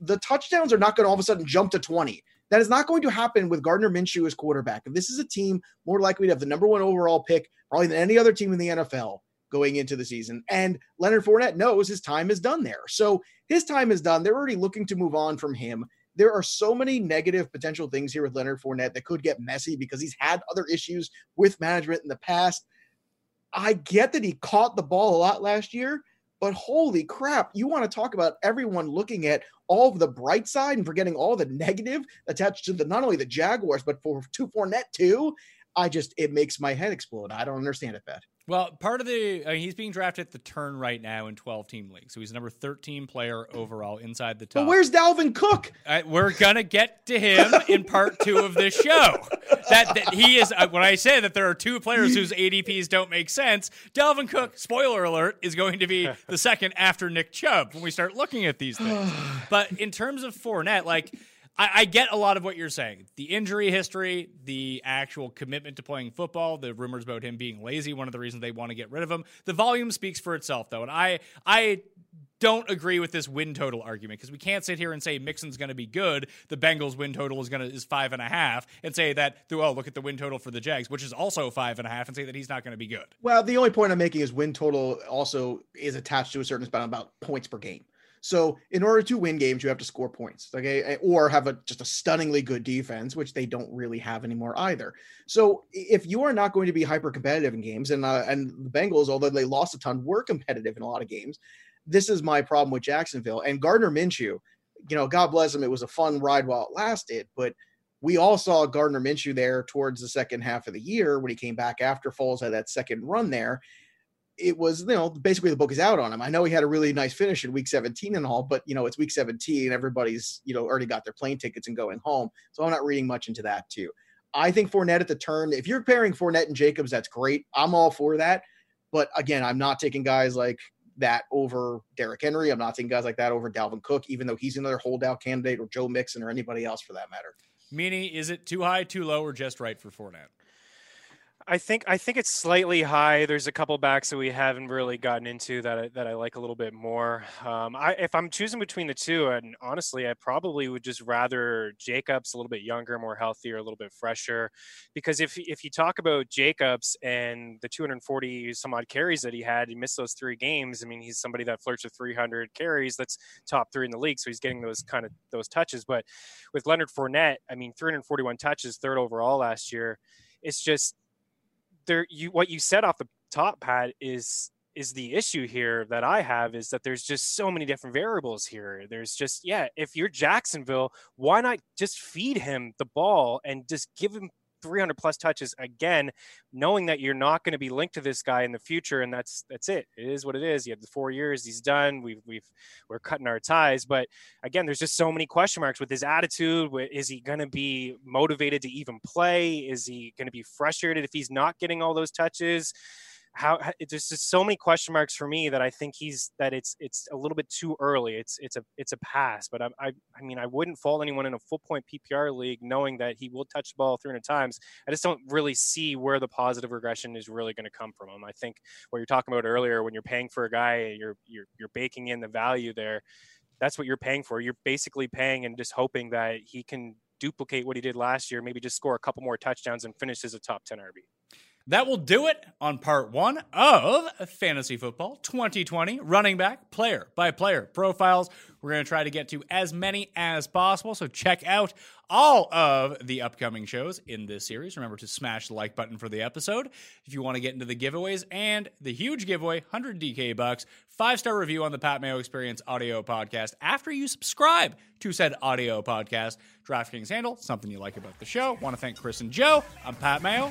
the touchdowns are not going to all of a sudden jump to 20. That is not going to happen with Gardner Minshew as quarterback. If this is a team more likely to have the number one overall pick, probably than any other team in the NFL, going into the season. And Leonard Fournette knows his time is done there. So his time is done. They're already looking to move on from him. There are so many negative potential things here with Leonard Fournette that could get messy because he's had other issues with management in the past. I get that he caught the ball a lot last year, but holy crap, you want to talk about everyone looking at all of the bright side and forgetting all the negative attached to the not only the Jaguars, but for to Fournette too. I just it makes my head explode. I don't understand it, Pat. Well, part of the uh, he's being drafted at the turn right now in 12 team league. So he's number 13 player overall inside the top. But where's Dalvin Cook? Uh, we're gonna get to him in part two of this show. That, that he is uh, when I say that there are two players whose ADPs don't make sense. Dalvin Cook, spoiler alert, is going to be the second after Nick Chubb when we start looking at these things. (sighs) but in terms of Fournette, like I, I, get a lot of what you're saying. The injury history, the actual commitment to playing football, the rumors about him being lazy, one of the reasons they want to get rid of him. The volume speaks for itself, though. And I I don't agree with this win total argument because we can't sit here and say Mixon's going to be good. The Bengals win total is going to is five and a half, and say that oh look at the win total for the Jags, which is also five and a half, and say that he's not going to be good. Well, the only point I'm making is win total also is attached to a certain amount about points per game. So in order to win games, you have to score points, okay, or have a just a stunningly good defense, which they don't really have anymore either. So if you are not going to be hyper competitive in games, and uh, and the Bengals, although they lost a ton, were competitive in a lot of games. This is my problem with Jacksonville and Gardner Minshew. You know, God bless him. It was a fun ride while it lasted, but we all saw Gardner Minshew there towards the second half of the year when he came back after Foles had that second run there it was, you know, basically the book is out on him. I know he had a really nice finish in week 17 and all, but you know, it's week 17. and Everybody's, you know, already got their plane tickets and going home. So I'm not reading much into that too. I think Fournette at the turn, if you're pairing Fournette and Jacobs, that's great. I'm all for that. But again, I'm not taking guys like that over Derrick Henry. I'm not taking guys like that over Dalvin Cook, even though he's another holdout candidate or Joe Mixon or anybody else for that matter. Meaney, is it too high, too low, or just right for Fournette? I think I think it's slightly high. There's a couple backs that we haven't really gotten into that I, that I like a little bit more. Um, I, if I'm choosing between the two, and honestly, I probably would just rather Jacobs a little bit younger, more healthier, a little bit fresher. Because if if you talk about Jacobs and the 240 some odd carries that he had, he missed those three games. I mean, he's somebody that flirts with 300 carries. That's top three in the league, so he's getting those kind of those touches. But with Leonard Fournette, I mean, 341 touches, third overall last year. It's just there you what you said off the top pat is is the issue here that I have is that there's just so many different variables here. There's just, yeah, if you're Jacksonville, why not just feed him the ball and just give him 300 plus touches again, knowing that you're not going to be linked to this guy in the future, and that's that's it. It is what it is. You have the four years. He's done. We've we've we're cutting our ties. But again, there's just so many question marks with his attitude. Is he going to be motivated to even play? Is he going to be frustrated if he's not getting all those touches? How, there's just so many question marks for me that I think he's that it's it's a little bit too early. It's it's a it's a pass, but I I, I mean I wouldn't fault anyone in a full point PPR league knowing that he will touch the ball 300 times. I just don't really see where the positive regression is really going to come from him. I think what you're talking about earlier when you're paying for a guy, you're you're you're baking in the value there. That's what you're paying for. You're basically paying and just hoping that he can duplicate what he did last year, maybe just score a couple more touchdowns and finish as a top 10 RB. That will do it on part one of Fantasy Football 2020 running back player by player profiles. We're going to try to get to as many as possible. So check out all of the upcoming shows in this series. Remember to smash the like button for the episode if you want to get into the giveaways and the huge giveaway 100 DK bucks, five star review on the Pat Mayo Experience audio podcast after you subscribe to said audio podcast. DraftKings handle, something you like about the show. Want to thank Chris and Joe. I'm Pat Mayo.